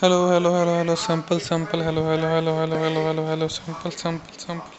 hello hello hello hello sample sample hello hello hello hello hello hello hello sample sample sample.